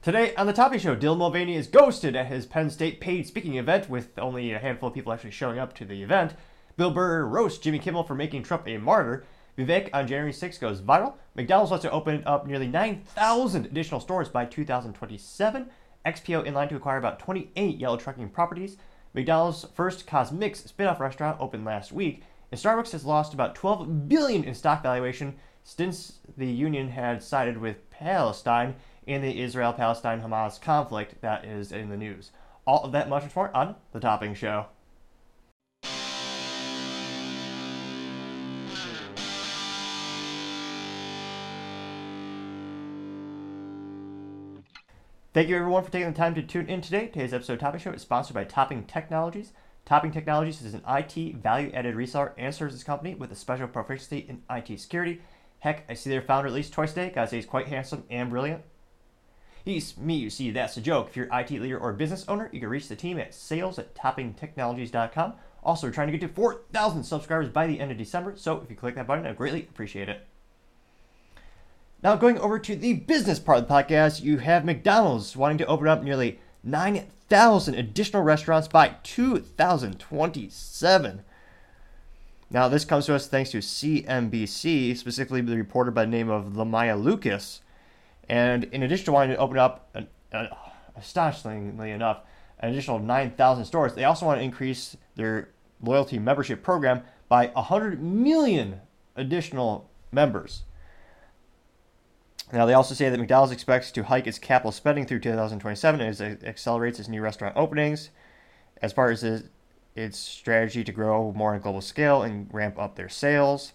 Today on the Topping Show, Dylan Mulvaney is ghosted at his Penn State paid speaking event with only a handful of people actually showing up to the event. Bill Burr roasts Jimmy Kimmel for making Trump a martyr. Vivek on January 6 goes viral. McDonald's wants to open up nearly 9,000 additional stores by 2027. XPO in line to acquire about 28 yellow trucking properties. McDonald's first CosMc's spin-off restaurant opened last week, and Starbucks has lost about 12 billion in stock valuation since the union had sided with Palestine in the Israel-Palestine-Hamas conflict that is in the news. All of that much more on the Topping Show. Thank you everyone for taking the time to tune in today. Today's episode Topping Show is sponsored by Topping Technologies. Topping Technologies is an IT value-added reseller and services company with a special proficiency in IT security. Heck, I see their founder at least twice a day. Say he's quite handsome and brilliant. He's me, you see, that's a joke. If you're IT leader or business owner, you can reach the team at sales at toppingtechnologies.com. Also, we're trying to get to 4,000 subscribers by the end of December, so if you click that button, I'd greatly appreciate it. Now, going over to the business part of the podcast, you have McDonald's wanting to open up nearly 9,000 additional restaurants by 2027. Now, this comes to us thanks to CNBC, specifically the reporter by the name of Amelia Lucas. And in addition to wanting to open up, an, uh, astonishingly enough, an additional 9,000 stores, they also want to increase their loyalty membership program by 100 million additional members. Now, they also say that McDonald's expects to hike its capital spending through 2027 as it accelerates its new restaurant openings as far as its strategy to grow more on a global scale and ramp up their sales.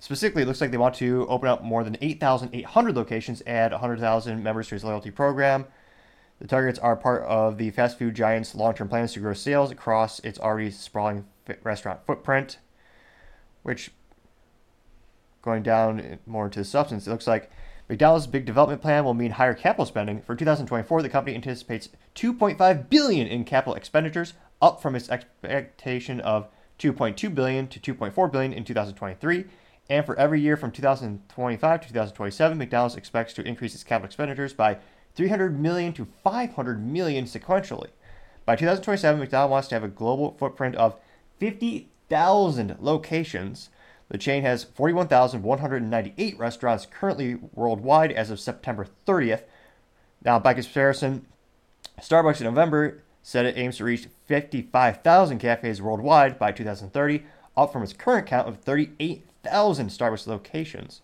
Specifically, it looks like they want to open up more than 8,800 locations, add 100,000 members to its loyalty program. The targets are part of the fast food giant's long term plans to grow sales across its already sprawling restaurant footprint. Which, going down more into the substance, it looks like McDonald's big development plan will mean higher capital spending. For 2024, the company anticipates 2.5 billion in capital expenditures, up from its expectation of 2.2 billion to 2.4 billion in 2023. And for every year from 2025 to 2027, McDonald's expects to increase its capital expenditures by 300 million to 500 million sequentially. By 2027, McDonald's wants to have a global footprint of 50,000 locations the chain has 41,198 restaurants currently worldwide as of September 30th. Now, by comparison, Starbucks in November said it aims to reach 55,000 cafes worldwide by 2030, up from its current count of 38,000 Starbucks locations.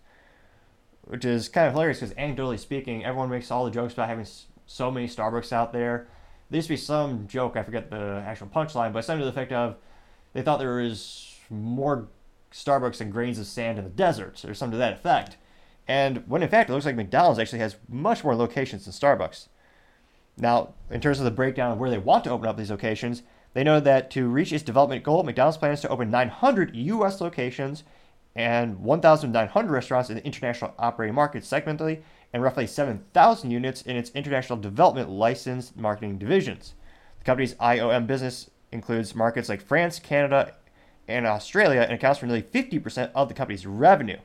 Which is kind of hilarious because, anecdotally speaking, everyone makes all the jokes about having so many Starbucks out there. There used to be some joke, I forget the actual punchline, but something to the effect of they thought there was more Starbucks and grains of sand in the desert, or something to that effect. And when in fact it looks like McDonald's actually has much more locations than Starbucks. Now, in terms of the breakdown of where they want to open up these locations, they know that to reach its development goal, McDonald's plans to open 900 U.S. locations and 1,900 restaurants in the international operating market segmentally, and roughly 7,000 units in its international development licensed marketing divisions. The company's IOM business includes markets like France, Canada, and Australia and accounts for nearly 50% of the company's revenue.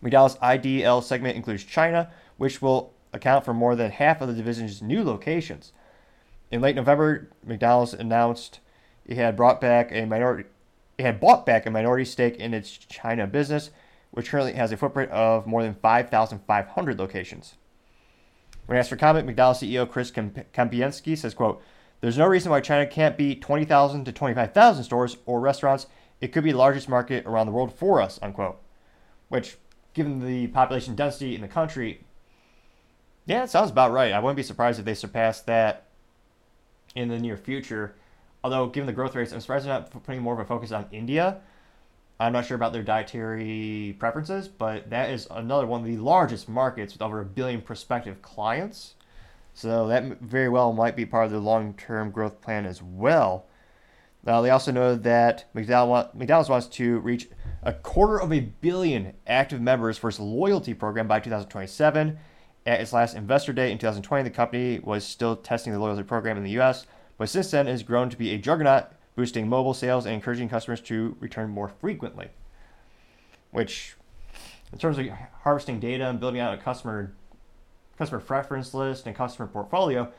McDonald's IDL segment includes China, which will account for more than half of the division's new locations. In late November, McDonald's announced it had brought back a minority it had bought back a minority stake in its China business, which currently has a footprint of more than 5,500 locations. When asked for comment, McDonald's CEO Chris Kempczinski says, quote, there's no reason why China can't be 20,000 to 25,000 stores or restaurants. It could be the largest market around the world for us, unquote. Which, given the population density in the country, yeah, it sounds about right. I wouldn't be surprised if they surpassed that in the near future. Although, given the growth rates, I'm surprised they're not putting more of a focus on India. I'm not sure about their dietary preferences, but that is another one of the largest markets with over a billion prospective clients. So that very well might be part of their long-term growth plan as well. Now they also know that McDonald's wants to reach a quarter of a billion active members for its loyalty program by 2027. At its last investor day in 2020, the company was still testing the loyalty program in the US, but since then has grown to be a juggernaut, boosting mobile sales and encouraging customers to return more frequently. Which, in terms of harvesting data and building out a customer customer preference list and customer portfolio,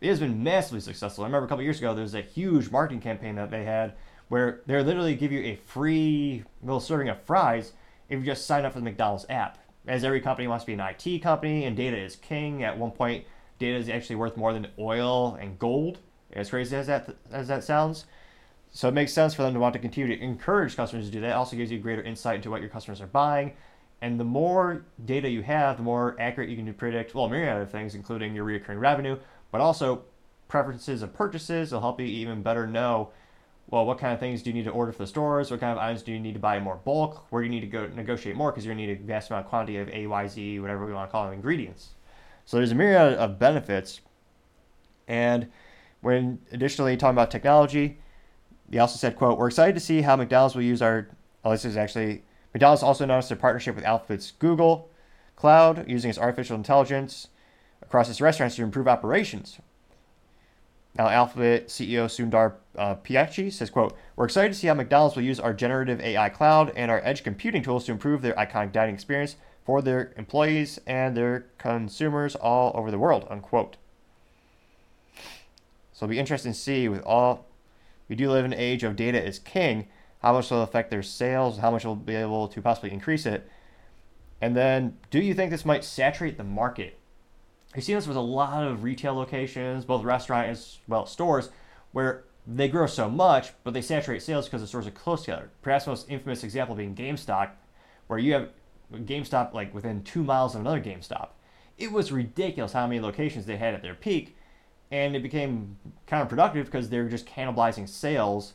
it has been massively successful. I remember a couple years ago, there was a huge marketing campaign that they had where they literally give you a free little serving of fries if you just sign up for the McDonald's app. As every company wants to be an IT company and data is king, at one point, data is actually worth more than oil and gold, as crazy as that, as that sounds. So it makes sense for them to want to continue to encourage customers to do that. It also gives you greater insight into what your customers are buying. And the more data you have, the more accurate you can predict, well, a myriad of things, including your recurring revenue, but also preferences of purchases. It'll help you even better know well, what kind of things do you need to order for the stores? What kind of items do you need to buy in more bulk? Where do you need to go negotiate more because you're going to need a vast amount of quantity of A, Y, Z, whatever we want to call them, ingredients. So there's a myriad of benefits. And when additionally talking about technology, he also said, quote, we're excited to see how McDonald's will use our, oh, this is actually, McDonald's also announced their partnership with Alphabet's Google Cloud using its artificial intelligence across its restaurants to improve operations. Now, Alphabet CEO Sundar uh, says, quote, We're excited to see how McDonald's will use our generative AI cloud and our edge computing tools to improve their iconic dining experience for their employees and their consumers all over the world, unquote. So it'll be interesting to see with all, we do live in an age of data is king, how much will affect their sales, how much will be able to possibly increase it. And then, do you think this might saturate the market? I've seen this with a lot of retail locations, both restaurant as well as stores, where they grow so much, but they saturate sales because the stores are close together. Perhaps the most infamous example being GameStop, where you have GameStop like within two miles of another GameStop. It was ridiculous how many locations they had at their peak, and it became counterproductive because they were just cannibalizing sales,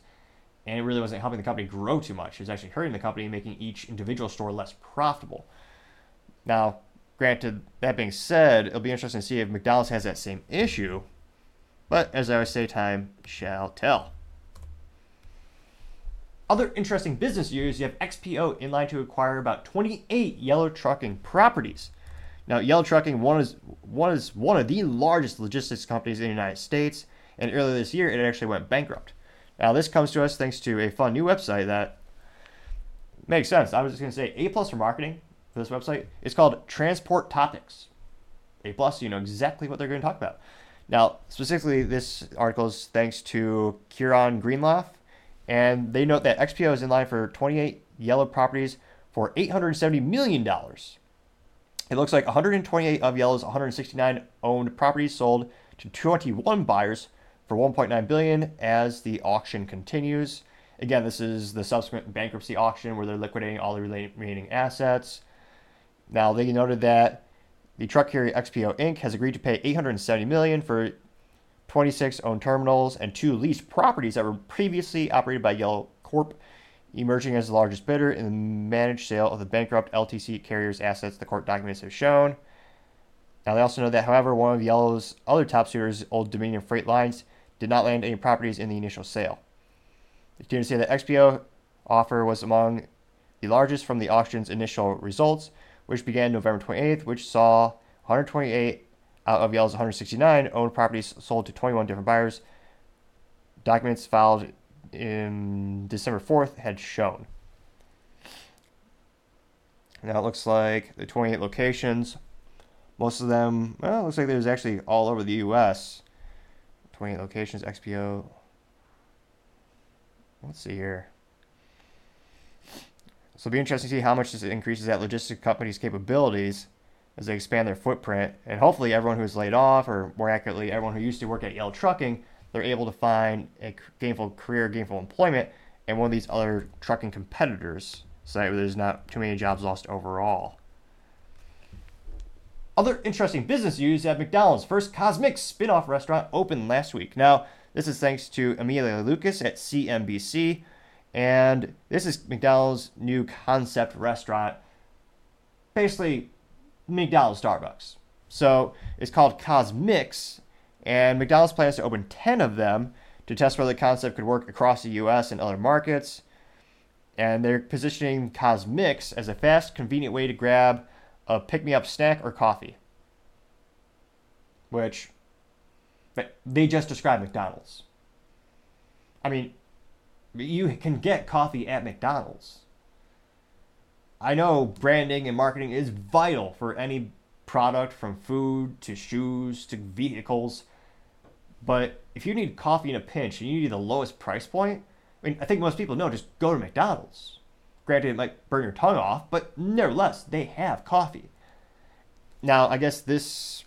and it really wasn't helping the company grow too much. It was actually hurting the company, making each individual store less profitable. Now, Granted, that being said, it'll be interesting to see if McDonald's has that same issue. But as I always say, time shall tell. Other interesting business news you have XPO in line to acquire about 28 yellow trucking properties. Now, Yellow Trucking one is one is one of the largest logistics companies in the United States, and earlier this year it actually went bankrupt. Now, this comes to us thanks to a fun new website that makes sense. I was just going to say A plus for marketing for this website. It's called Transport Topics. A plus, you know exactly what they're going to talk about. Now, specifically, this article is thanks to Kieran Greenlaw, and they note that XPO is in line for 28 yellow properties for $870 million. It looks like 128 of Yellow's 169 owned properties sold to 21 buyers for 1.9 billion as the auction continues. Again, this is the subsequent bankruptcy auction where they're liquidating all the remaining assets. Now they noted that the truck carrier XPO Inc. has agreed to pay 870 million for 26 owned terminals and two leased properties that were previously operated by Yellow Corp, emerging as the largest bidder in the managed sale of the bankrupt LTC carrier's assets, the court documents have shown. Now they also know that, however, one of Yellow's other top suitors, Old Dominion Freight Lines, did not land any properties in the initial sale. They continue to say that XPO offer was among the largest from the auction's initial results, which began November 28th, which saw 128 out of Yellow's 169 owned properties sold to 21 different buyers. Documents filed in December 4th had shown. Now it looks like the 28 locations, most of them, well, it looks like there's actually all over the U.S. 28 locations, XPO. Let's see here. So it'll be interesting to see how much this increases that logistics company's capabilities as they expand their footprint. And hopefully, everyone who's laid off, or more accurately, everyone who used to work at Yellow Trucking, they're able to find a gainful career, gainful employment, and one of these other trucking competitors, so that there's not too many jobs lost overall. Other interesting business news at McDonald's. First CosMc's spin off restaurant opened last week. Now, this is thanks to Amelia Lucas at CNBC. And this is McDonald's new concept restaurant. Basically, McDonald's Starbucks. So it's called CosMc's, and McDonald's plans to open 10 of them to test whether the concept could work across the US and other markets. And they're positioning CosMc's as a fast, convenient way to grab a pick me up snack or coffee. Which they just described McDonald's. I mean, you can get coffee at McDonald's. I know branding and marketing is vital for any product from food to shoes to vehicles. But if you need coffee in a pinch and you need the lowest price point, I mean, I think most people know just go to McDonald's. Granted, it might burn your tongue off, but nevertheless, they have coffee. Now, I guess this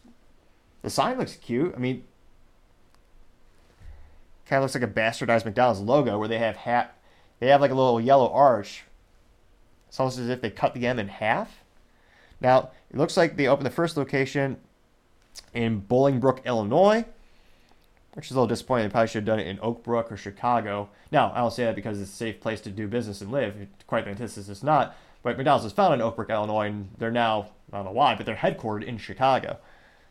the sign looks cute. I mean, kind of looks like a bastardized McDonald's logo where they have hat, they have like a little yellow arch. It's almost as if they cut the M in half. Now, it looks like they opened the first location in Bolingbrook, Illinois, which is a little disappointing. They probably should have done it in Oak Brook or Chicago. Now, I don't say that because it's a safe place to do business and live. Quite the antithesis, it's not. But McDonald's was founded in Oak Brook, Illinois, and they're now, I don't know why, but they're headquartered in Chicago.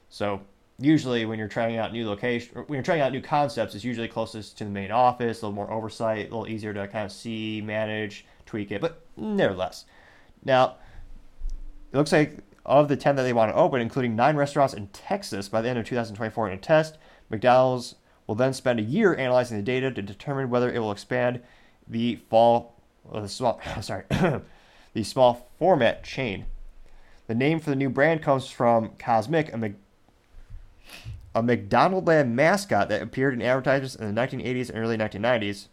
So usually when you're trying out new location, when you're trying out new concepts, it's usually closest to the main office, a little more oversight, a little easier to kind of see, manage, tweak it. But nevertheless, now it looks like of the 10 that they want to open, including nine restaurants in Texas by the end of 2024 in a test, McDonald's will then spend a year analyzing the data to determine whether it will expand the fall, uh, the small, sorry, the small format chain. The name for the new brand comes from CosMc, a a McDonaldland mascot that appeared in advertisements in the 1980s and early 1990s.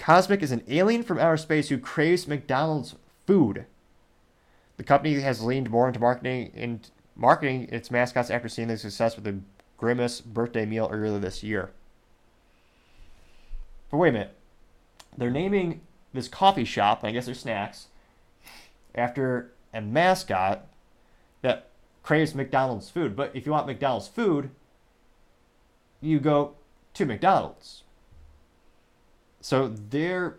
CosMc is an alien from outer space who craves McDonald's food. The company has leaned more into marketing in marketing its mascots after seeing the success with the Grimace birthday meal earlier this year. But wait a minute. They're naming this coffee shop, I guess they're snacks, after a mascot that craves McDonald's food. But if you want McDonald's food, you go to McDonald's. So they're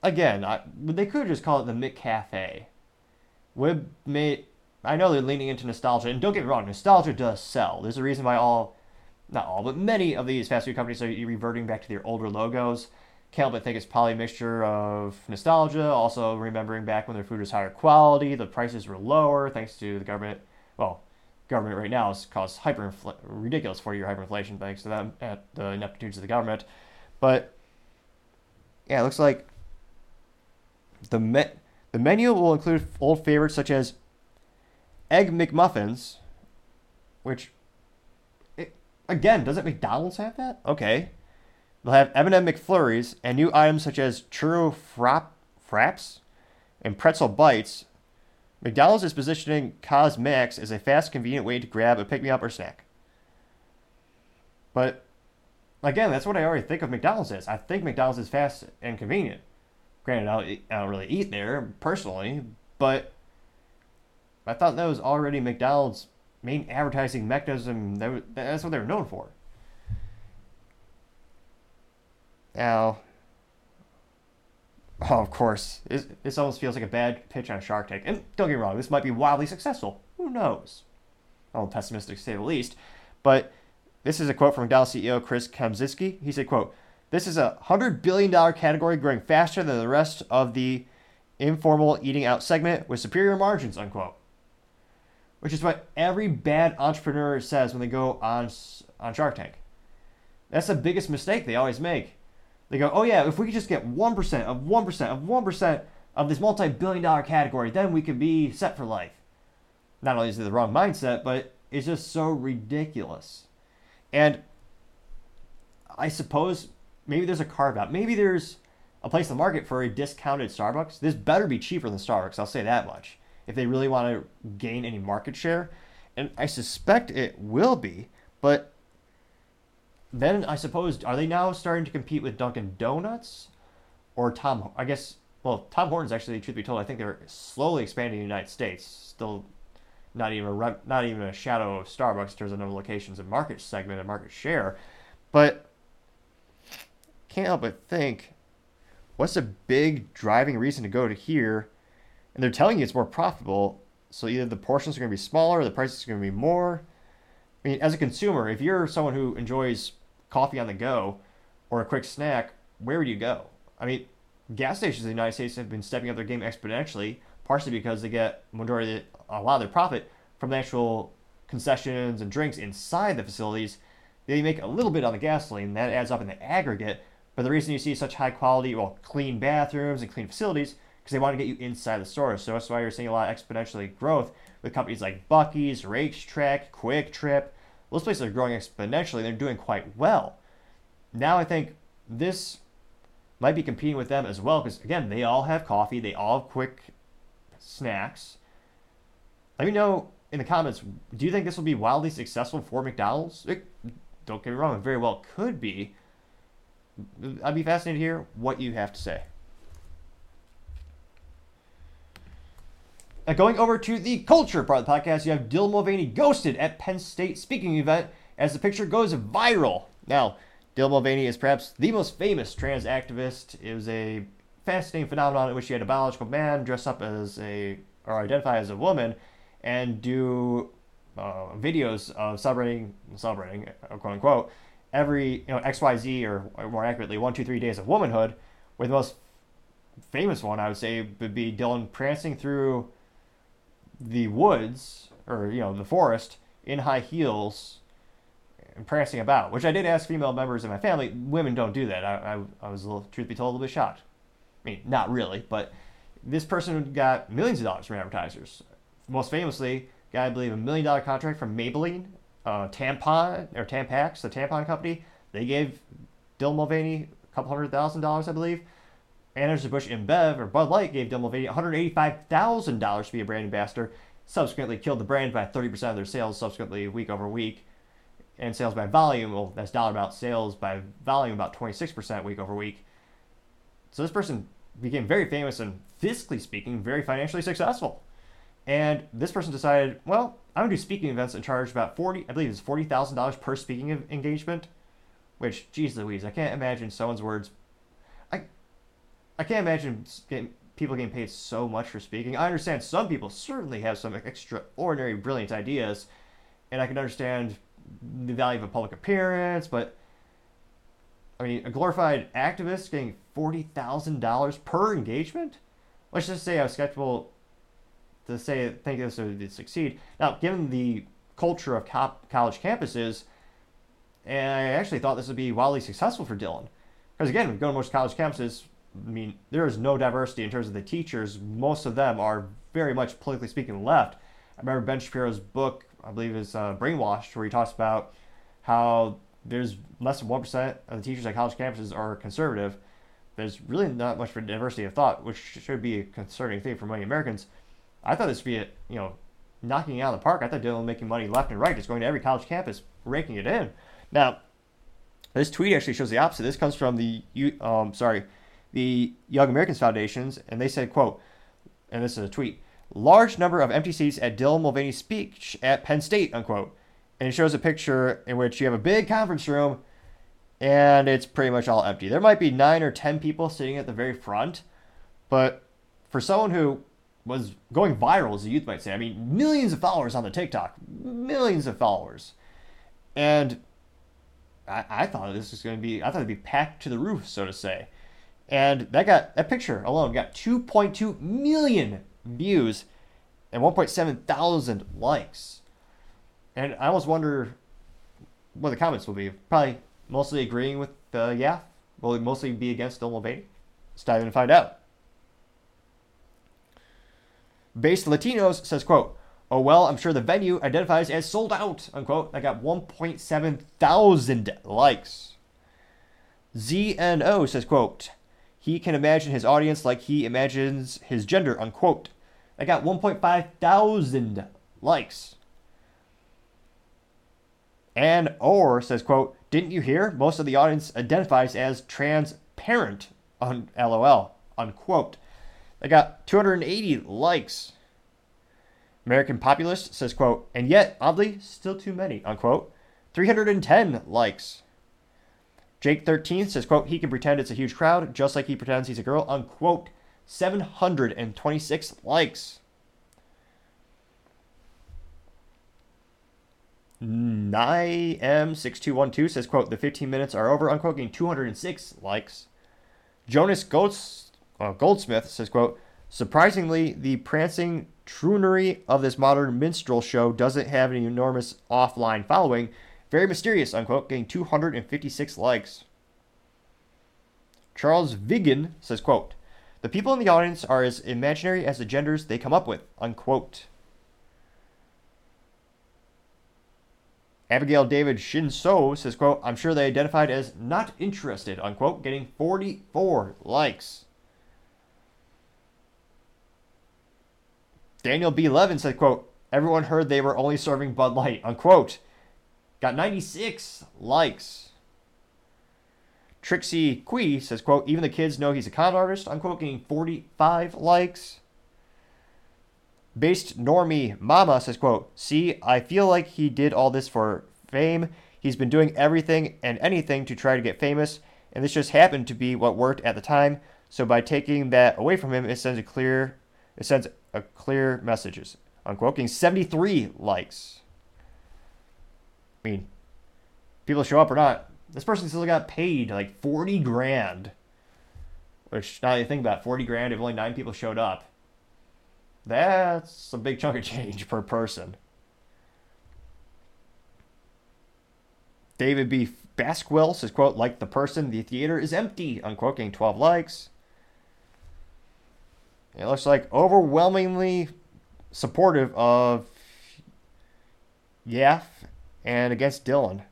again, I, they could just call it the McCafe. Would made I know they're leaning into nostalgia, and don't get me wrong, nostalgia does sell. There's a reason why all, not all, but many of these fast food companies are reverting back to their older logos. Help but think it's probably a mixture of nostalgia, also remembering back when their food was higher quality, the prices were lower thanks to the government. Well, government right now has caused hyper ridiculous 40 year hyperinflation thanks to them at the ineptitudes of the government. But yeah, it looks like the me- the menu will include old favorites such as egg McMuffins, which it, again doesn't McDonald's have that? Okay, They'll have M&M McFlurries and new items such as churro frap, fraps and pretzel bites. McDonald's is positioning CosMc's as a fast, convenient way to grab a pick-me-up or snack. But again, that's what I already think of McDonald's as. I think McDonald's is fast and convenient. Granted, I don't, I don't really eat there personally, but I thought that was already McDonald's main advertising mechanism. That's what they were known for. Now, oh, of course, this, almost feels like a bad pitch on Shark Tank. And don't get me wrong, this might be wildly successful. Who knows? A little pessimistic to say the least. But this is a quote from McDonald's CEO Chris Kempczinski. He said, quote, this is a $100 billion category growing faster than the rest of the informal eating out segment with superior margins, unquote. Which is what every bad entrepreneur says when they go on, on Shark Tank. That's the biggest mistake they always make. They go, oh yeah, if we could just get 1% of 1% of 1% of this multi billion dollar category, then we could be set for life. Not only is it the wrong mindset, but it's just so ridiculous. And I suppose maybe there's a carve out. Maybe there's a place in the market for a discounted Starbucks. This better be cheaper than Starbucks, I'll say that much, if they really want to gain any market share. And I suspect it will be, but then I suppose are they now starting to compete with Dunkin' Donuts or Tom? I guess well, Tom Hortons actually, truth be told, I think they're slowly expanding in the United States. Still, not even a rep, not even a shadow of Starbucks in terms of number of locations and market segment and market share. But can't help but think, what's a big driving reason to go to here? And they're telling you it's more profitable. So either the portions are going to be smaller, or the prices are going to be more. I mean, as a consumer, if you're someone who enjoys coffee on the go or a quick snack, where would you go? I mean, gas stations in the United States have been stepping up their game exponentially, partially because they get majority a lot of their profit from the actual concessions and drinks inside the facilities. They make a little bit on the gasoline, that adds up in the aggregate. But the reason you see such high quality, well, clean bathrooms and clean facilities, because they want to get you inside the store. So that's why you're seeing a lot of exponentially growth with companies like Buc-ee's, RaceTrac, Quick Trip. Those places are growing exponentially. They're doing quite well. Now I think this might be competing with them as well because again, they all have coffee, they all have quick snacks. Let me know in the comments. Do you think this will be wildly successful for McDonald's? It, don't get me wrong, it very well could be. I'd be fascinated to hear what you have to say. Now, going over to the culture part of the podcast, you have Dylan Mulvaney ghosted at Penn State speaking event as the picture goes viral. Now, Dylan Mulvaney is perhaps the most famous trans activist. It was a fascinating phenomenon in which you had a biological man dress up as a or identify as a woman and do uh, videos of celebrating celebrating quote unquote every you know XYZ or more accurately one two three days of womanhood. Where the most famous one I would say would be Dylan prancing through the woods or you know the forest in high heels and prancing about, which I did ask female members of my family. Women don't do that. I, I, I was, a little, truth be told, a little bit shocked. I mean, not really, but this person got millions of dollars from advertisers. Most famously, got, I believe, a million dollar contract from Maybelline, uh, Tampon, or Tampax, the tampon company. They gave Dylan Mulvaney a couple hundred thousand dollars, I believe. Anheuser-Busch InBev, or Bud Light, gave Mulvaney $185,000 to be a brand ambassador, subsequently killed the brand by 30% of their sales subsequently week over week and sales by volume, well, that's dollar amount sales by volume about 26% week over week. So this person became very famous and fiscally speaking, very financially successful. And this person decided, well, I'm gonna do speaking events and charge about 40, I believe it's $40,000 per speaking engagement, which, geez Louise, I can't imagine someone's words. I, can't imagine getting, people getting paid so much for speaking. I understand some people certainly have some extraordinary, brilliant ideas, and I can understand the value of a public appearance, but I mean, a glorified activist getting forty thousand dollars per engagement. Let's just say I was skeptical to say think this would succeed. Now, given the culture of college campuses, and I actually thought this would be wildly successful for Dylan, because again, we go to most college campuses. I mean, there is no diversity in terms of the teachers. Most of them are very much politically speaking left. I remember Ben Shapiro's book I believe is uh, Brainwashed, where he talks about how there's less than 1% of the teachers at college campuses are conservative. There's really not much for diversity of thought, which should be a concerning thing for many Americans. I thought this would be a, you know, knocking it out of the park. I thought Dylan making money left and right, just going to every college campus, raking it in. Now, this tweet actually shows the opposite. This comes from the, um, sorry, the Young Americans Foundations, and they said, quote, and this is a tweet, large number of empty seats at Dylan Mulvaney's speech at Penn State, unquote. And it shows a picture in which you have a big conference room and it's pretty much all empty. There might be nine or ten people sitting at the very front, but for someone who was going viral, as the youth might say, I mean, millions of followers on the TikTok, millions of followers. And I, I thought this was going to be, I thought it'd be packed to the roof, so to say. And that got, that picture alone got 2.2 million views and 1.7 thousand likes. And I almost wonder what the comments will be. Probably mostly agreeing with uh, yeah. Will it mostly be against Dylan Mulvaney? Let's dive in and find out. Based Latinos says, quote, Oh well, I'm sure the venue identifies as sold out, unquote. I got 1.7 thousand likes. ZNO says, quote, he can imagine his audience like he imagines his gender, unquote. I got 1.5 thousand likes. And or says, quote, didn't you hear? Most of the audience identifies as transparent on LOL, unquote. I got 280 likes. American Populist says, quote, and yet, oddly, still too many, unquote. 310 likes. Jake 13 says, quote, he can pretend it's a huge crowd, just like he pretends he's a girl, unquote. 726 likes. NIM6212 says, quote, the 15 minutes are over, unquote, getting 206 likes. Jonas Golds, uh, Goldsmith says, quote, surprisingly, the prancing troonery of this modern minstrel show doesn't have an enormous offline following. Very mysterious, unquote, getting 256 likes. Charles Vigan says, quote, The people in the audience are as imaginary as the genders they come up with, unquote. Abigail David Shinso says, quote, I'm sure they identified as not interested, unquote, getting 44 likes. Daniel B. Levin said, quote, everyone heard they were only serving Bud Light, unquote. Got 96 likes. Trixie Quee says, quote, even the kids know he's a con artist, unquote, getting 45 likes. Based Normie Mama says, quote, see, I feel like he did all this for fame. He's been doing everything and anything to try to get famous, and this just happened to be what worked at the time. So by taking that away from him, it sends a clear it sends a clear messages. Unquote. Getting 73 likes. Mean, people show up or not. This person still got paid like 40 grand. Which now you think about it, 40 grand if only nine people showed up. That's a big chunk of change per person. David B. Basquill says, quote, like the person, the theater is empty, unquote, getting 12 likes. It looks like overwhelmingly supportive of Yaf and against Dylan.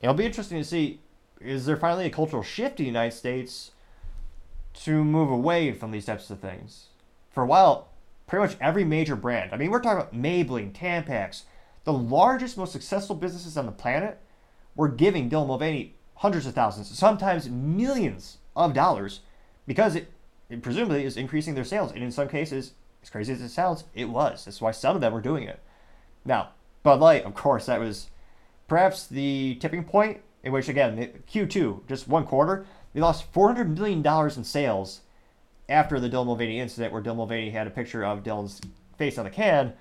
It'll be interesting to see is there finally a cultural shift in the United States to move away from these types of things? For a while, pretty much every major brand, I mean, we're talking about Maybelline, Tampax, the largest, most successful businesses on the planet were giving Dylan Mulvaney hundreds of thousands, sometimes millions of dollars because it it presumably is increasing their sales. And in some cases, as crazy as it sounds, it was. That's why some of them were doing it. Now, Bud Light, of course, that was perhaps the tipping point in which, again, Q2, just one quarter, they lost $400 million in sales after the Dylan Mulvaney incident, where Dylan Mulvaney had a picture of Dylan's face on the can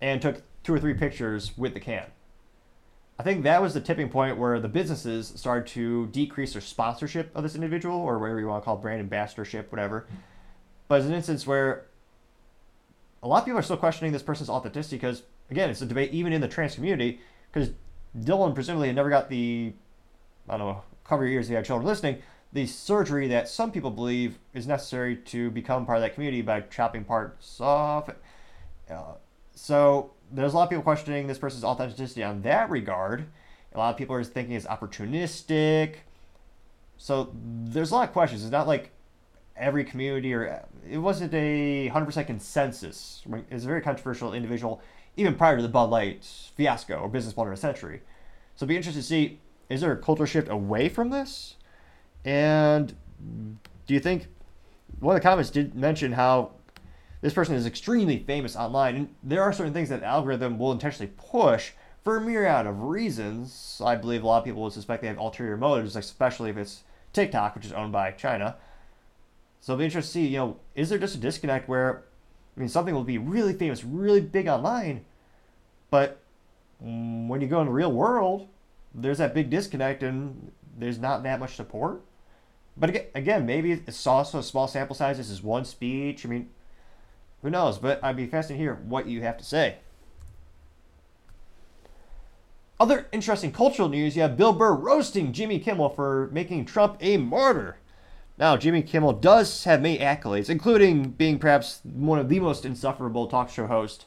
and took two or three pictures with the can. I think that was the tipping point where the businesses started to decrease their sponsorship of this individual, or whatever you want to call it, brand ambassadorship, whatever. But it's an instance where a lot of people are still questioning this person's authenticity because, again, it's a debate even in the trans community. Because Dylan presumably had never got the, I don't know, cover your ears if you have children listening, the surgery that some people believe is necessary to become part of that community by chopping parts off. Uh, so there's a lot of people questioning this person's authenticity on that regard. A lot of people are thinking it's opportunistic. So there's a lot of questions. It's not like every community or it wasn't a 100% consensus. It's a very controversial individual, even prior to the Bud Light fiasco or business model of the century. So it'd be interesting to see is there a culture shift away from this? And do you think one of the comments did mention how this person is extremely famous online, and there are certain things that algorithm will intentionally push for a myriad of reasons. I believe a lot of people would suspect they have ulterior motives, especially if it's TikTok, which is owned by China. So it'll be interesting to see, you know, is there just a disconnect where, I mean, something will be really famous, really big online, but when you go in the real world, there's that big disconnect and there's not that much support. But again, maybe it's also a small sample size. This is one speech. I mean, who knows? But I'd be fascinated to hear what you have to say. Other interesting cultural news you have Bill Burr roasting Jimmy Kimmel for making Trump a martyr. Now, Jimmy Kimmel does have many accolades, including being perhaps one of the most insufferable talk show hosts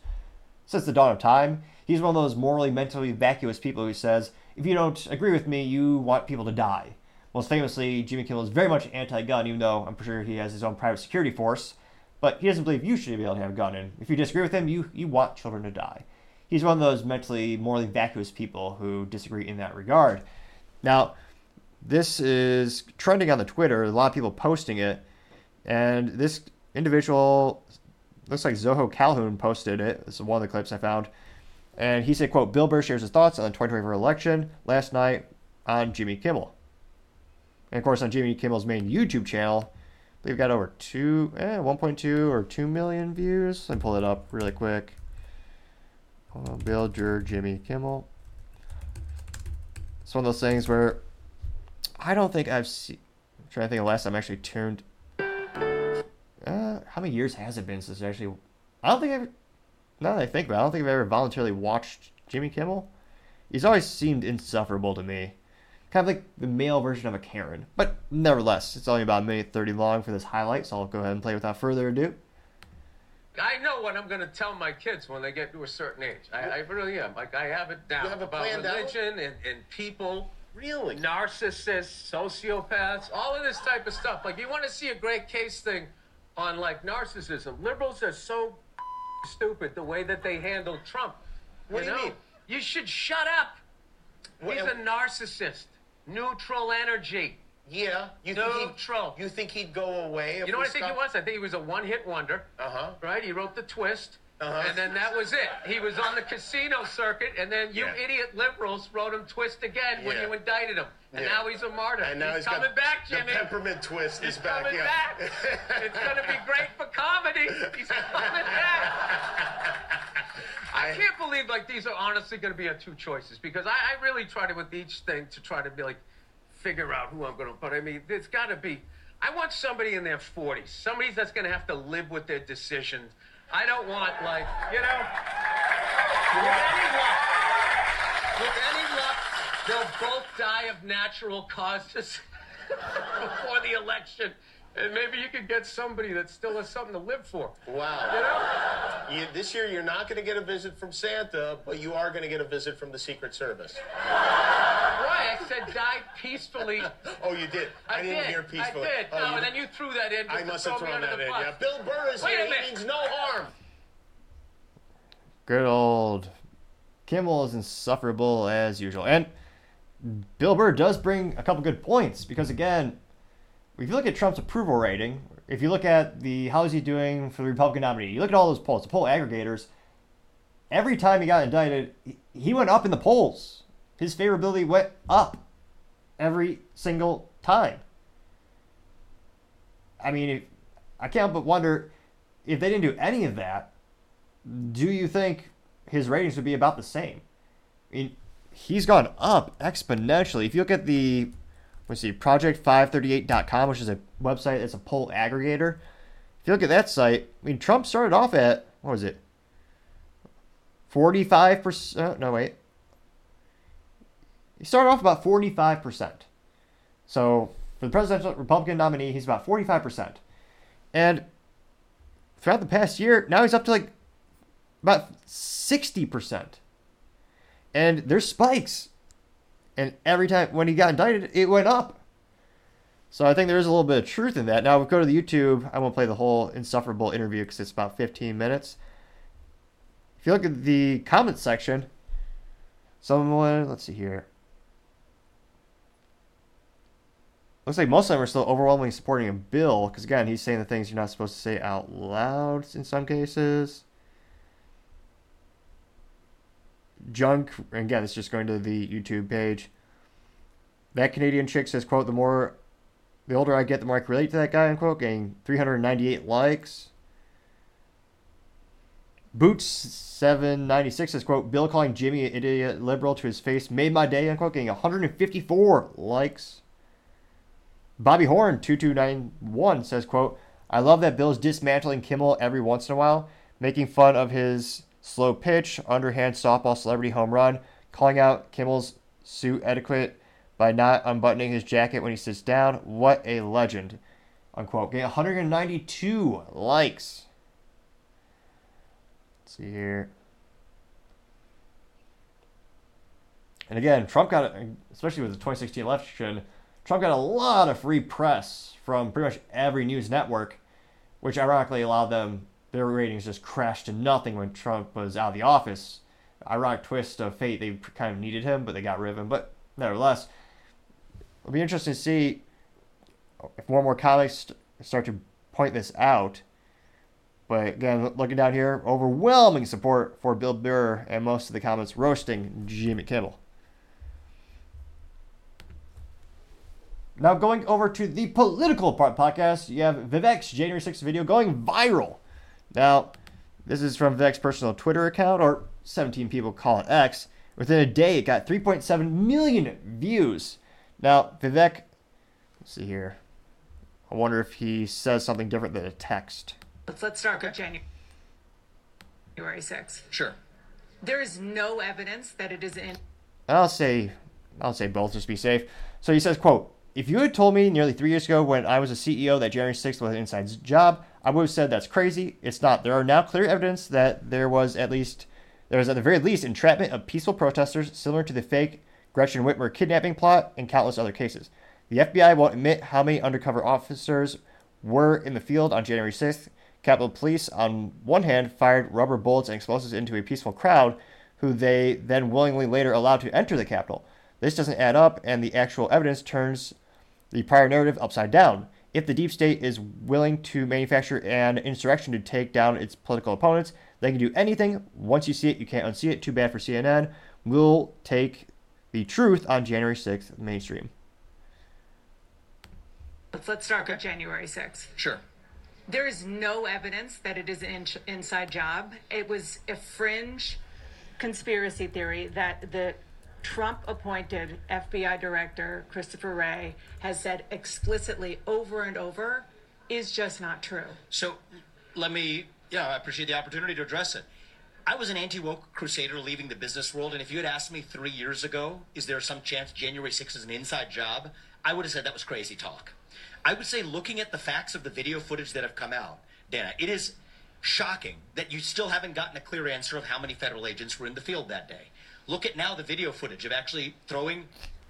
since the dawn of time. He's one of those morally, mentally vacuous people who says, if you don't agree with me, you want people to die. Most famously, Jimmy Kimmel is very much anti gun, even though I'm pretty sure he has his own private security force. But he doesn't believe you should be able to have a gun, and if you disagree with him, you, you want children to die. He's one of those mentally, morally vacuous people who disagree in that regard. Now, this is trending on the Twitter, a lot of people posting it, and this individual looks like Zoho Calhoun posted it. This is one of the clips I found. And he said, quote, Bill Burr shares his thoughts on the 2024 election last night on Jimmy Kimmel. And of course, on Jimmy Kimmel's main YouTube channel, they've got over two, eh, 1.2 or 2 million views. Let me pull it up really quick. Bill Jimmy Kimmel. It's one of those things where I don't think I've seen. I'm trying to think of the last time I actually tuned. Uh, how many years has it been since I actually? I don't think I've. Now that I think about it, I don't think I've ever voluntarily watched Jimmy Kimmel. He's always seemed insufferable to me. kind of like the male version of a Karen. But nevertheless, it's only about a minute 30 long for this highlight, so I'll go ahead and play without further ado. I know what I'm going to tell my kids when they get to a certain age. I, I really am. Like I have it down You have it about planned out? religion and, and people, Really? narcissists, sociopaths, all of this type of stuff. Like you want to see a great case thing on like narcissism. Liberals are so stupid the way that they handle Trump. What do you know? mean? You should shut up. He's a narcissist. Neutral energy. Yeah. You think Neutral. he'd, you think he'd go away? If You know what I think he was? I think he was a one-hit wonder. Uh-huh. Right? He wrote the twist. Uh-huh. And then that was it. He was on the casino circuit, and then you Yeah. idiot liberals wrote him twist again when Yeah. you indicted him. And Yeah. now he's a martyr. And now he's, he's coming back, the Jimmy. peppermint twist He's is back. coming back. it's going to be great for comedy. He's coming back. I can't believe like these are honestly going to be our two choices because I, I really try to with each thing to try to be like figure out who I'm going to. But I mean, it's got to be. I want somebody in their 40s, somebody that's going to have to live with their decisions. I don't want like you know. With any luck, with any luck, they'll both die of natural causes before the election. And maybe you could get somebody that still has something to live for. Wow. You know? You, this year, you're not going to get a visit from Santa, but you are going to get a visit from the Secret Service. Why? I said die peacefully. Oh, you did. I, didn't did. hear peacefully. I did. Oh, no, you- and then you threw that in. Just I must have thrown that in. bus. Yeah. Bill Burr is Wait here. He means no harm. Good old Kimmel is insufferable as usual. And Bill Burr does bring a couple good points because, again, if you look at Trump's approval rating, if you look at the how is he doing for the Republican nominee, you look at all those polls, the poll aggregators, every time he got indicted, he- went up in the polls. His favorability went up every single time. I mean, if, I can't but wonder if they didn't do any of that, do you think his ratings would be about the same? I mean, he's gone up exponentially. If you look at the, let's see, project538.com, which is a website that's a poll aggregator. If you look at that site, I mean, Trump started off at, what was it? 45%. No, wait. He started off about 45%. So for the presidential Republican nominee, he's about 45%. And throughout the past year, now he's up to like about 60%. And there's spikes. And every time when he got indicted, it went up. So I think there is a little bit of truth in that. Now, we go to the YouTube. I won't play the whole insufferable interview because it's about 15 minutes. If you look at the comment section, someone, let's see here. Looks like most of them are still overwhelmingly supporting a bill because, again, he's saying the things you're not supposed to say out loud in some cases. Junk, again, it's just going to the YouTube page. That Canadian chick says, quote, the more, the older I get, the more I can relate to that guy, unquote, getting 398 likes. Boots796 says, quote, Bill calling Jimmy an idiot liberal to his face made my day, unquote, getting 154 likes. Bobby Horn, 2291, says, quote, I love that Bill's dismantling Kimmel every once in a while, making fun of his slow pitch, underhand softball celebrity home run, calling out Kimmel's suit etiquette by not unbuttoning his jacket when he sits down. What a legend, unquote. Getting 192 likes. Let's see here. And again, Trump got, especially with the 2016 election, Trump got a lot of free press from pretty much every news network, which ironically allowed them their ratings just crashed to nothing when Trump was out of the office. Ironic twist of fate, they kind of needed him, but they got rid of him. But nevertheless, it'll be interesting to see if more and more comics start to point this out. But again, looking down here, overwhelming support for Bill Burr and most of the comments roasting Jimmy Kimmel. Now going over to the political part podcast, you have Vivek's January 6th video going viral. Now, this is from Vivek's personal Twitter account, or 17 people call it X. Within a day, it got 3.7 million views. Now, Vivek, let's see here. I wonder if he says something different than a text. Let's, let's start with January 6th. Sure. There is no evidence that it is in. I'll say I'll say both just to be safe. So he says, quote, if you had told me nearly three years ago when I was a CEO that January 6th was an inside job, I would have said that's crazy. It's not. There are now clear evidence that there was at least there was at the very least entrapment of peaceful protesters similar to the fake Gretchen Whitmer kidnapping plot and countless other cases. The FBI won't admit how many undercover officers were in the field on January 6th. Capitol Police, on one hand, fired rubber bullets and explosives into a peaceful crowd, who they then willingly later allowed to enter the Capitol. This doesn't add up, and the actual evidence turns the prior narrative upside down. If the deep state is willing to manufacture an insurrection to take down its political opponents, they can do anything. Once you see it, you can't unsee it. Too bad for CNN. We'll take the truth on January 6th mainstream. Let's, let's start with January 6th. Sure. There is no evidence that it is an in- inside job. It was a fringe conspiracy theory that the Trump appointed FBI director, Christopher Wray, has said explicitly over and over is just not true. So let me, yeah, I appreciate the opportunity to address it. I was an anti woke crusader leaving the business world, and if you had asked me three years ago, is there some chance January 6th is an inside job? I would have said that was crazy talk. I would say, looking at the facts of the video footage that have come out, Dana, it is shocking that you still haven't gotten a clear answer of how many federal agents were in the field that day. Look at now the video footage of actually throwing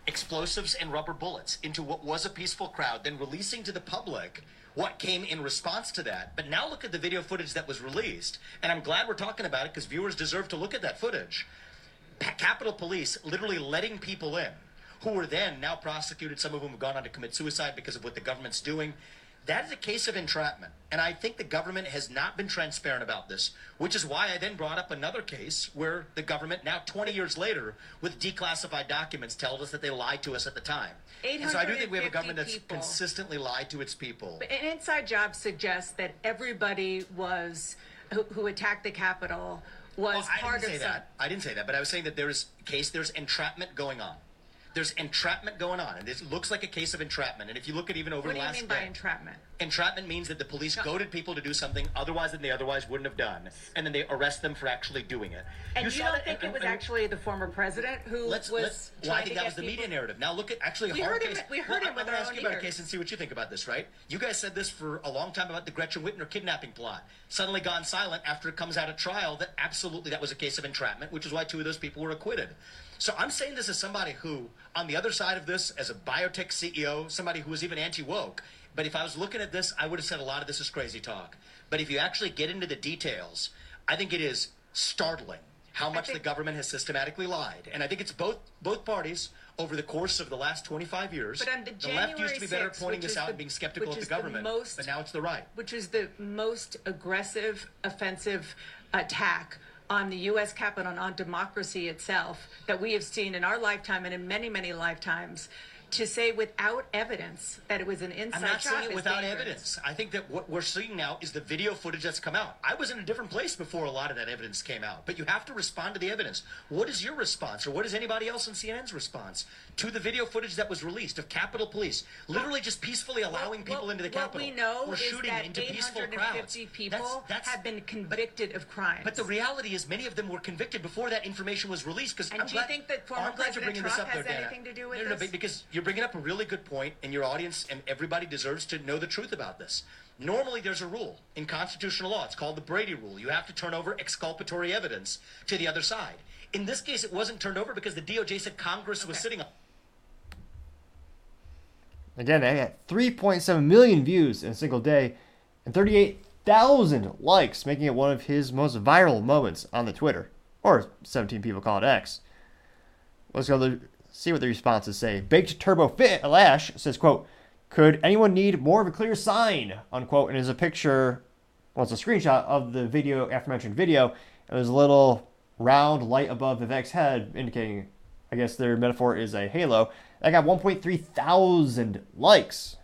explosives and rubber bullets into what was a peaceful crowd, then releasing to the public what came in response to that. But now look at the video footage that was released, and I'm glad we're talking about it because viewers deserve to look at that footage. Capitol Police literally letting people in who were then now prosecuted, some of whom have gone on to commit suicide because of what the government's doing. That is a case of entrapment. And I think the government has not been transparent about this, which is why I then brought up another case where the government, now 20 years later, with declassified documents, tells us that they lied to us at the time. And so I do think we have a government that's people. consistently lied to its people. But an inside job suggests that everybody was who, who attacked the Capitol was Well, I part didn't say of that. I didn't say that, but I was saying that there is case there's entrapment going on. There's entrapment going on, and this looks like a case of entrapment. And if you look at even over What the last, what do you mean by day- entrapment? Entrapment means that the police goaded people to do something otherwise than they otherwise wouldn't have done, and then they arrest them for actually doing it. And you, saw don't that- think it and- was and- actually the former president who Let's, was let's, well, I to think that was the media narrative. Now look at actually a We hard heard him- case. we heard Well, him I'm with gonna ask you about a ears. case and see what you think about this, right? You guys said this for a long time about the Gretchen Whitmer kidnapping plot. Suddenly gone silent after it comes out at trial that absolutely that was a case of entrapment, which is why two of those people were acquitted. So I'm saying this as somebody who, on the other side of this, as a biotech CEO, somebody who was even anti-woke, but if I was looking at this, I would have said a lot of this is crazy talk. But if you actually get into the details, I think it is startling how much the government has systematically lied. And I think it's both both parties over the course of the last 25 years. But on the left used to be better at pointing this out is and being skeptical of the is the government. most- but now it's the right. which is the most aggressive, offensive attack on the U.S. Capitol and on democracy itself that we have seen in our lifetime and in many, many lifetimes. To say without evidence that it was an inside I'm not job saying it without dangerous. evidence. I think that what we're seeing now is the video footage that's come out. I was in a different place before a lot of that evidence came out, but you have to respond to the evidence. What is your response, or what is anybody else in CNN's response to the video footage that was released of Capitol Police literally just peacefully allowing people What- into the Capitol? what we know or is shooting that into peaceful crowds. 850 people That's- that's- have been convicted of crimes. But the reality is, many of them were convicted before that information was released. Because And I'm do you glad, think that former glad President bringing this Trump has anything to do with no, no, this? No, because you're bringing up a really good point, and your audience and everybody deserves to know the truth about this. Normally, there's a rule in constitutional law. It's called the Brady Rule. You have to turn over exculpatory evidence to the other side. In this case, it wasn't turned over because the DOJ said Congress was sitting on. Again, they had 3.7 million views in a single day and 38,000 likes, making it one of his most viral moments on the Twitter. Or 17 people call it X. Let's go to see what the responses say. Baked Turbo Fit Lash says, quote, could anyone need more of a clear sign? Unquote. And there's a picture, well, it's a screenshot of the video, aforementioned video, and there's a little round light above Vivek's head indicating, I guess their metaphor is a halo. That got 1.3 thousand likes.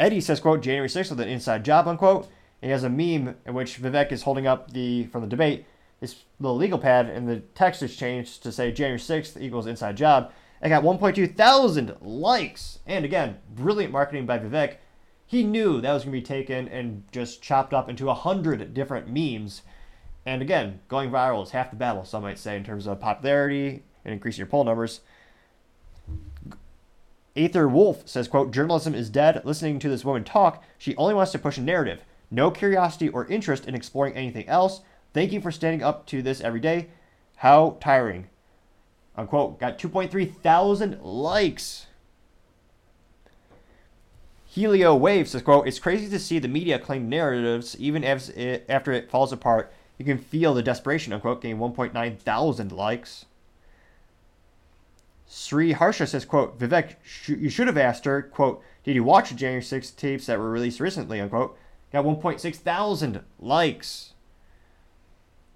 Eddie says, quote, January 6th with an inside job, unquote. And he has a meme in which Vivek is holding up the, from the debate, his little legal pad, and the text is changed to say January 6th equals inside job. It got 1.2 thousand likes. And again, brilliant marketing by Vivek. He knew that was going to be taken and just chopped up into a hundred different memes. And again, going viral is half the battle, some might say, in terms of popularity and increasing your poll numbers. Aether Wolf says, quote, journalism is dead. Listening to this woman talk, she only wants to push a narrative. No curiosity or interest in exploring anything else. Thank you for standing up to this every day. How tiring. Unquote. Got 2.3 thousand likes. Helio Wave says, quote, It's crazy to see the media claim narratives even it, after it falls apart. You can feel the desperation, unquote, getting 1.9 thousand likes. Sri Harsha says, quote, Vivek, sh- you should have asked her, quote, did you watch the January 6 tapes that were released recently, unquote. Got 1.6 thousand likes.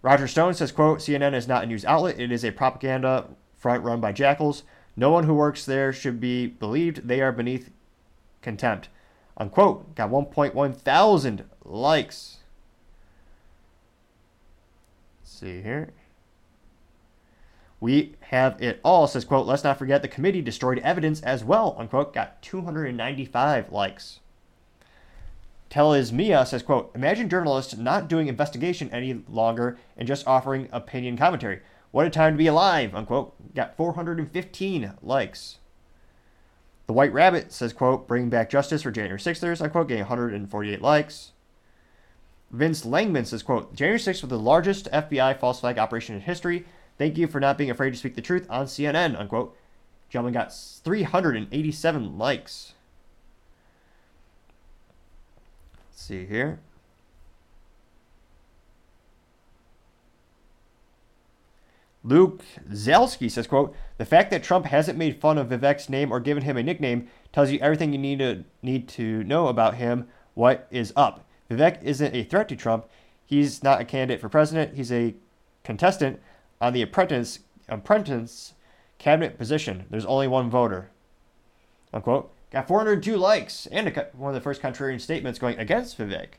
Roger Stone says, quote, CNN is not a news outlet. It is a propaganda front run by jackals. No one who works there should be believed. They are beneath contempt. Unquote. Got 1.1 thousand likes. Let's see here. We have it all, says, quote, let's not forget the committee destroyed evidence as well, unquote. Got 295 likes. Telismia says, quote, imagine journalists not doing investigation any longer and just offering opinion commentary. What a time to be alive, unquote. Got 415 likes. The White Rabbit says, quote, bring back justice for January 6ers, unquote, getting 148 likes. Vince Langman says, quote, January 6th was the largest FBI false flag operation in history. Thank you for not being afraid to speak the truth on CNN, unquote. Gentleman got 387 likes. Let's see here. Luke Zelsky says, quote, The fact that Trump hasn't made fun of Vivek's name or given him a nickname tells you everything you need to need to know about him. What is up? Vivek isn't a threat to Trump. He's not a candidate for president. He's a contestant on the apprentice apprentice cabinet position. There's only one voter. Unquote. Got 402 likes and a, one of the first contrarian statements going against Vivek.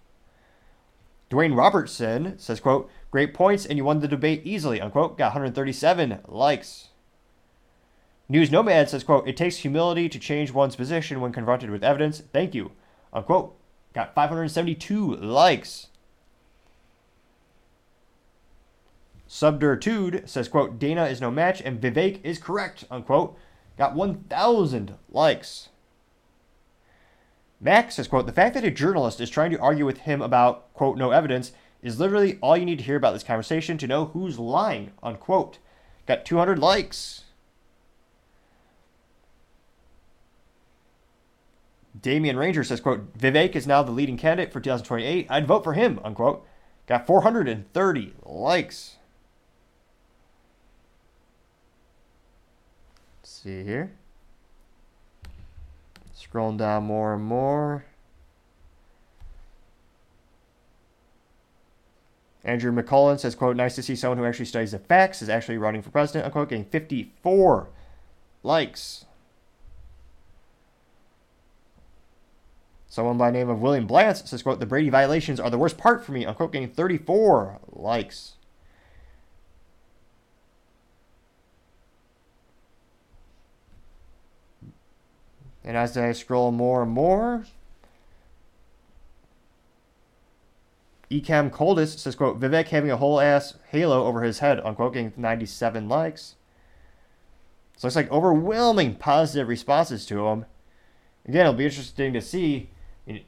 Dwayne Robertson says, quote, great points and you won the debate easily, unquote. Got 137 likes. News Nomad says, quote, it takes humility to change one's position when confronted with evidence. Thank you, unquote. Got 572 likes. Subdertude says, quote, Dana is no match and Vivek is correct, unquote. Got 1,000 likes. Max says, quote, the fact that a journalist is trying to argue with him about, quote, no evidence is literally all you need to hear about this conversation to know who's lying, unquote. Got 200 likes. Damian Ranger says, quote, Vivek is now the leading candidate for 2028. I'd vote for him, unquote. Got 430 likes. Let's see here. Scrolling down more and more. Andrew McCullen says, quote, nice to see someone who actually studies the facts is actually running for president, unquote, getting 54 likes. Someone by the name of William Blance says, quote, the Brady violations are the worst part for me, unquote, getting 34 likes. And as I scroll more and more, Ecam Coldest says, quote, Vivek having a whole ass halo over his head, unquote, getting 97 likes. So it's like overwhelming positive responses to him. Again, it'll be interesting to see.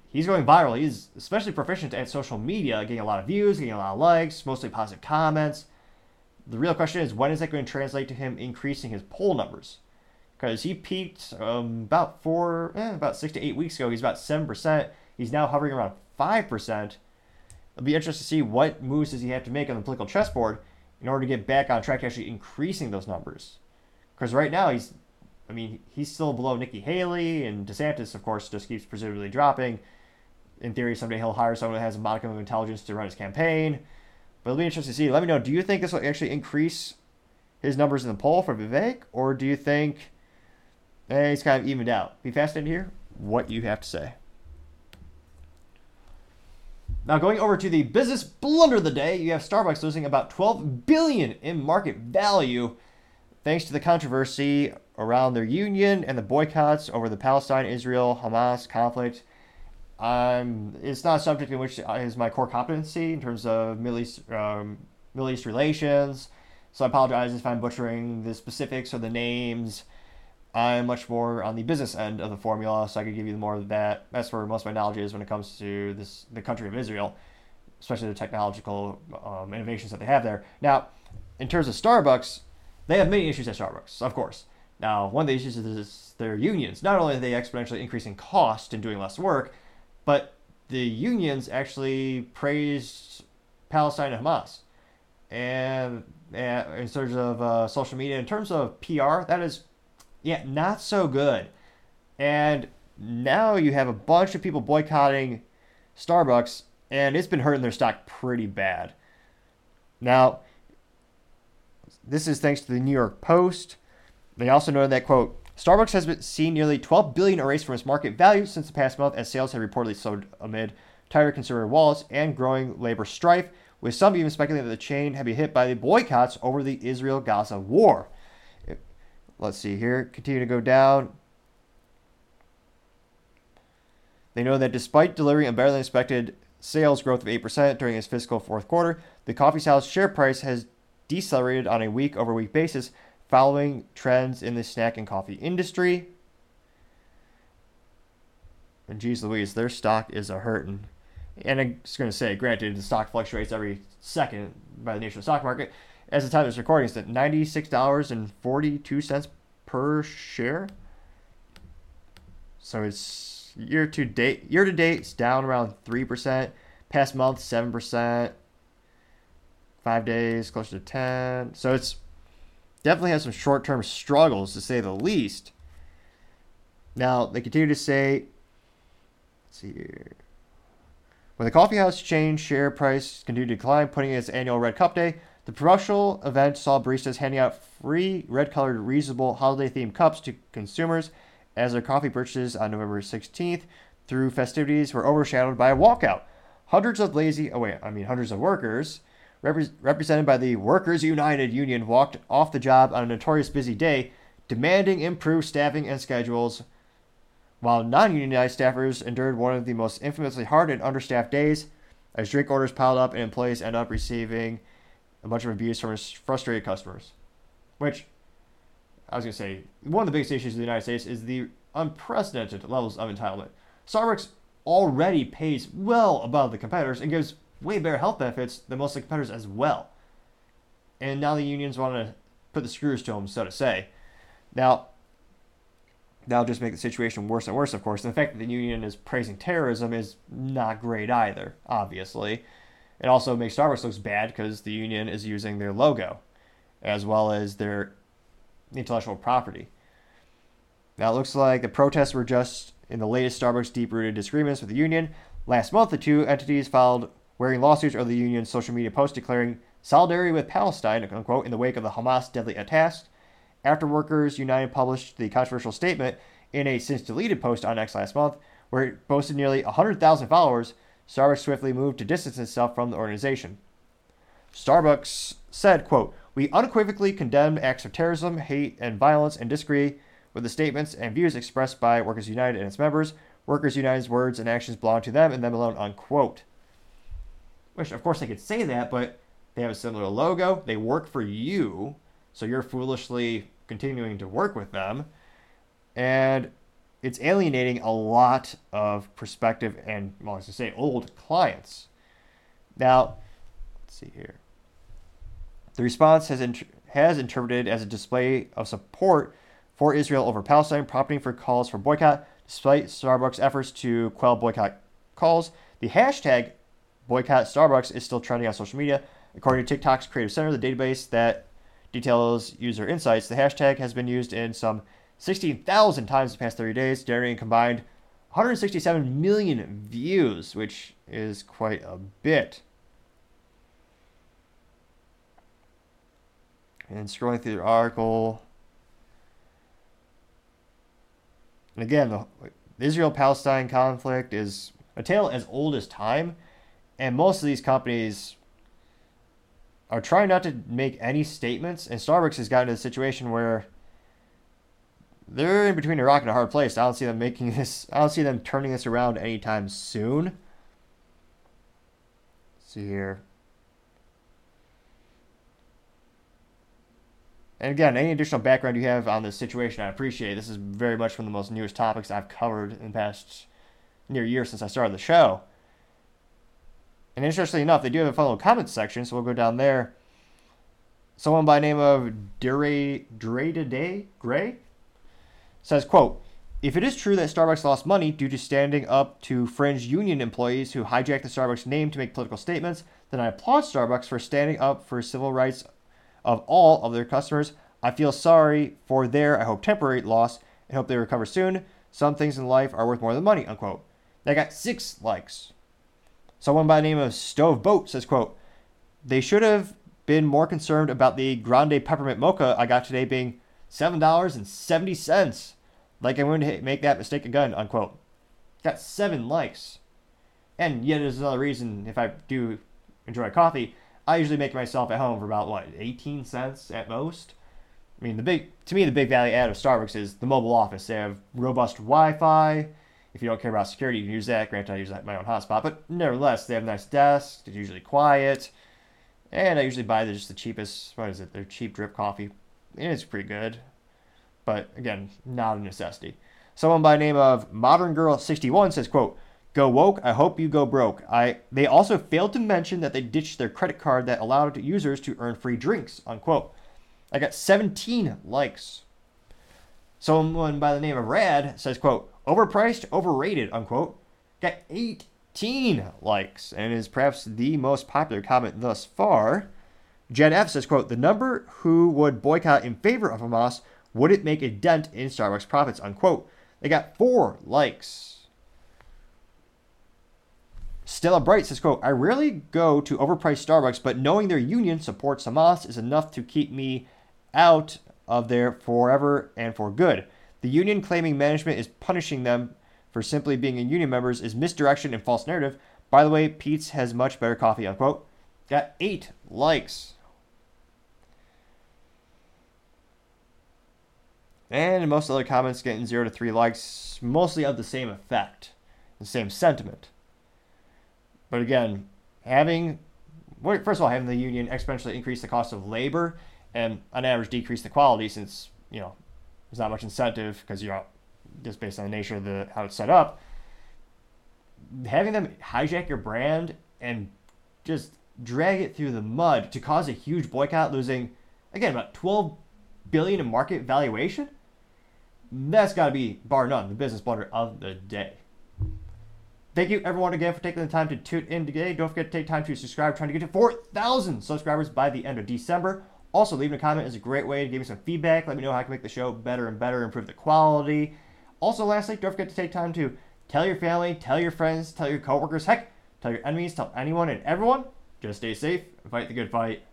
He's going viral. He's especially proficient at social media, getting a lot of views, getting a lot of likes, mostly positive comments. The real question is, when is that going to translate to him increasing his poll numbers? Because he peaked um, about four, eh, about six to eight weeks ago. He's about seven percent. He's now hovering around five percent. It'll be interesting to see what moves does he have to make on the political chessboard in order to get back on track to actually increasing those numbers. Because right now he's, I mean, he's still below Nikki Haley and DeSantis, of course, just keeps presumably dropping. In theory, someday he'll hire someone who has a modicum of intelligence to run his campaign. But it'll be interesting to see. Let me know. Do you think this will actually increase his numbers in the poll for Vivek, or do you think eh, he's kind of evened out? Be fascinated to hear what you have to say. Now, going over to the business blunder of the day, you have Starbucks losing about 12 billion in market value thanks to the controversy around their union and the boycotts over the Palestine-Israel Hamas conflict. Um, it's not a subject in which is my core competency in terms of Middle East, um, Middle East relations, So I apologize if I'm butchering the specifics or the names. I'm much more on the business end of the formula, so I could give you more of that. That's where most of my knowledge is when it comes to this the country of Israel, especially the technological um, innovations that they have there. Now, in terms of Starbucks, they have many issues at Starbucks, of course. Now, one of the issues is their unions. Not only are they exponentially increasing cost and doing less work, but the unions actually praised Palestine and Hamas. And, and in terms of uh, social media, in terms of PR, that is yeah, not so good. And now you have a bunch of people boycotting Starbucks, and it's been hurting their stock pretty bad. Now, this is thanks to the New York Post. They also noted that, quote, Starbucks has seen nearly 12 billion erased from its market value since the past month as sales have reportedly slowed amid tighter consumer wallets and growing labor strife, with some even speculating that the chain had been hit by the boycotts over the Israel-Gaza war. Let's see here. Continue to go down. They know that despite delivering a better than expected sales growth of 8% during its fiscal fourth quarter, the coffee house share price has decelerated on a week over week basis following trends in the snack and coffee industry. And geez Louise, their stock is a hurting. And I'm just going to say, granted, the stock fluctuates every second by the the stock market, as the time of this recording is at $96.42 per share. So it's year to date year to date it's down around 3%, past month 7%, 5 days closer to 10. So it's definitely has some short-term struggles to say the least. Now, they continue to say let's see here. When the coffee house chain share price continued to decline, putting its annual Red Cup Day, the promotional event saw baristas handing out free red colored reusable holiday themed cups to consumers as their coffee purchases on November 16th through festivities were overshadowed by a walkout. Hundreds of lazy, oh wait, I mean hundreds of workers, repre- represented by the Workers United Union, walked off the job on a notorious busy day, demanding improved staffing and schedules, while non unionized staffers endured one of the most infamously hard and understaffed days as drink orders piled up and employees ended up receiving a bunch of abuse from frustrated customers. Which, I was going to say, one of the biggest issues in the United States is the unprecedented levels of entitlement. Starbucks already pays well above the competitors and gives way better health benefits than most of the competitors as well. And now the unions want to put the screws to them, so to say. Now, that'll just make the situation worse and worse, of course. And the fact that the union is praising terrorism is not great either, obviously. It also makes Starbucks looks bad because the union is using their logo as well as their intellectual property. Now it looks like the protests were just in the latest Starbucks deep rooted disagreements with the union. Last month, the two entities filed wearing lawsuits over the union's social media post declaring solidarity with Palestine, unquote, in the wake of the Hamas deadly attacks. After Workers United published the controversial statement in a since deleted post on X last month, where it boasted nearly 100,000 followers, Starbucks swiftly moved to distance itself from the organization. Starbucks said, quote, We unequivocally condemn acts of terrorism, hate, and violence and disagree with the statements and views expressed by Workers United and its members. Workers United's words and actions belong to them and them alone, unquote. Which, of course, they could say that, but they have a similar logo. They work for you, so you're foolishly continuing to work with them. And it's alienating a lot of prospective and, well, I to say, old clients. Now, let's see here. The response has, has interpreted as a display of support for Israel over Palestine, prompting for calls for boycott. Despite Starbucks' efforts to quell boycott calls, the hashtag boycott Starbucks is still trending on social media. According to TikTok's Creative Center, the database that details user insights, the hashtag has been used in some 16,000 times the past 30 days, generating combined 167 million views, which is quite a bit. And scrolling through the article. And again, the Israel Palestine conflict is a tale as old as time, and most of these companies are trying not to make any statements. And Starbucks has gotten to the situation where they're in between a rock and a hard place. I don't see them making this. I don't see them turning this around anytime soon. Let's see here. And again, any additional background you have on this situation, I appreciate. This is very much one of the most newest topics I've covered in the past near year since I started the show. And interestingly enough, they do have a fun little comments section, so we'll go down there. Someone by the name of Dre Dre Day Gray says, quote, if it is true that Starbucks lost money due to standing up to fringe union employees who hijacked the Starbucks name to make political statements, then I applaud Starbucks for standing up for civil rights of all of their customers. I feel sorry for their, I hope, temporary loss and hope they recover soon. Some things in life are worth more than money, unquote. They got six likes. Someone by the name of Stove Boat says, quote, they should have been more concerned about the grande peppermint mocha I got today being $7.70. Like I wouldn't make that mistake again, unquote. Got seven likes. And yet there's another reason if I do enjoy coffee, I usually make myself at home for about what, 18 cents at most. I mean, the big to me the big value add of Starbucks is the mobile office. They have robust Wi-Fi. If you don't care about security, you can use that. Granted, I use that my own hotspot, but nevertheless, they have nice desks. It's usually quiet, and I usually buy the, just the cheapest. What is it? Their cheap drip coffee. It's pretty good, but again, not a necessity. Someone by the name of Modern Girl 61 says, "quote Go woke. I hope you go broke. I. They also failed to mention that they ditched their credit card that allowed users to earn free drinks. Unquote. I got 17 likes. Someone by the name of Rad says, "quote Overpriced, overrated." Unquote. Got 18 likes and is perhaps the most popular comment thus far. Jen F says, "quote The number who would boycott in favor of Hamas wouldn't make a dent in Starbucks profits." Unquote. They got four likes. Stella Bright says, quote, I rarely go to overpriced Starbucks, but knowing their union supports Hamas is enough to keep me out of there forever and for good. The union claiming management is punishing them for simply being a union members is misdirection and false narrative. By the way, Pete's has much better coffee, unquote. Got eight likes. And most other comments getting zero to three likes, mostly of the same effect, the same sentiment. But again, having first of all having the union exponentially increase the cost of labor and on average decrease the quality since you know there's not much incentive because you're just based on the nature of the how it's set up. Having them hijack your brand and just drag it through the mud to cause a huge boycott, losing again about 12 billion in market valuation. That's got to be bar none the business blunder of the day. Thank you everyone again for taking the time to tune in today. Don't forget to take time to subscribe. trying to get to 4,000 subscribers by the end of December. Also, leaving a comment is a great way to give me some feedback. Let me know how I can make the show better and better, improve the quality. Also, lastly, don't forget to take time to tell your family, tell your friends, tell your coworkers, heck, tell your enemies, tell anyone and everyone. Just stay safe fight the good fight.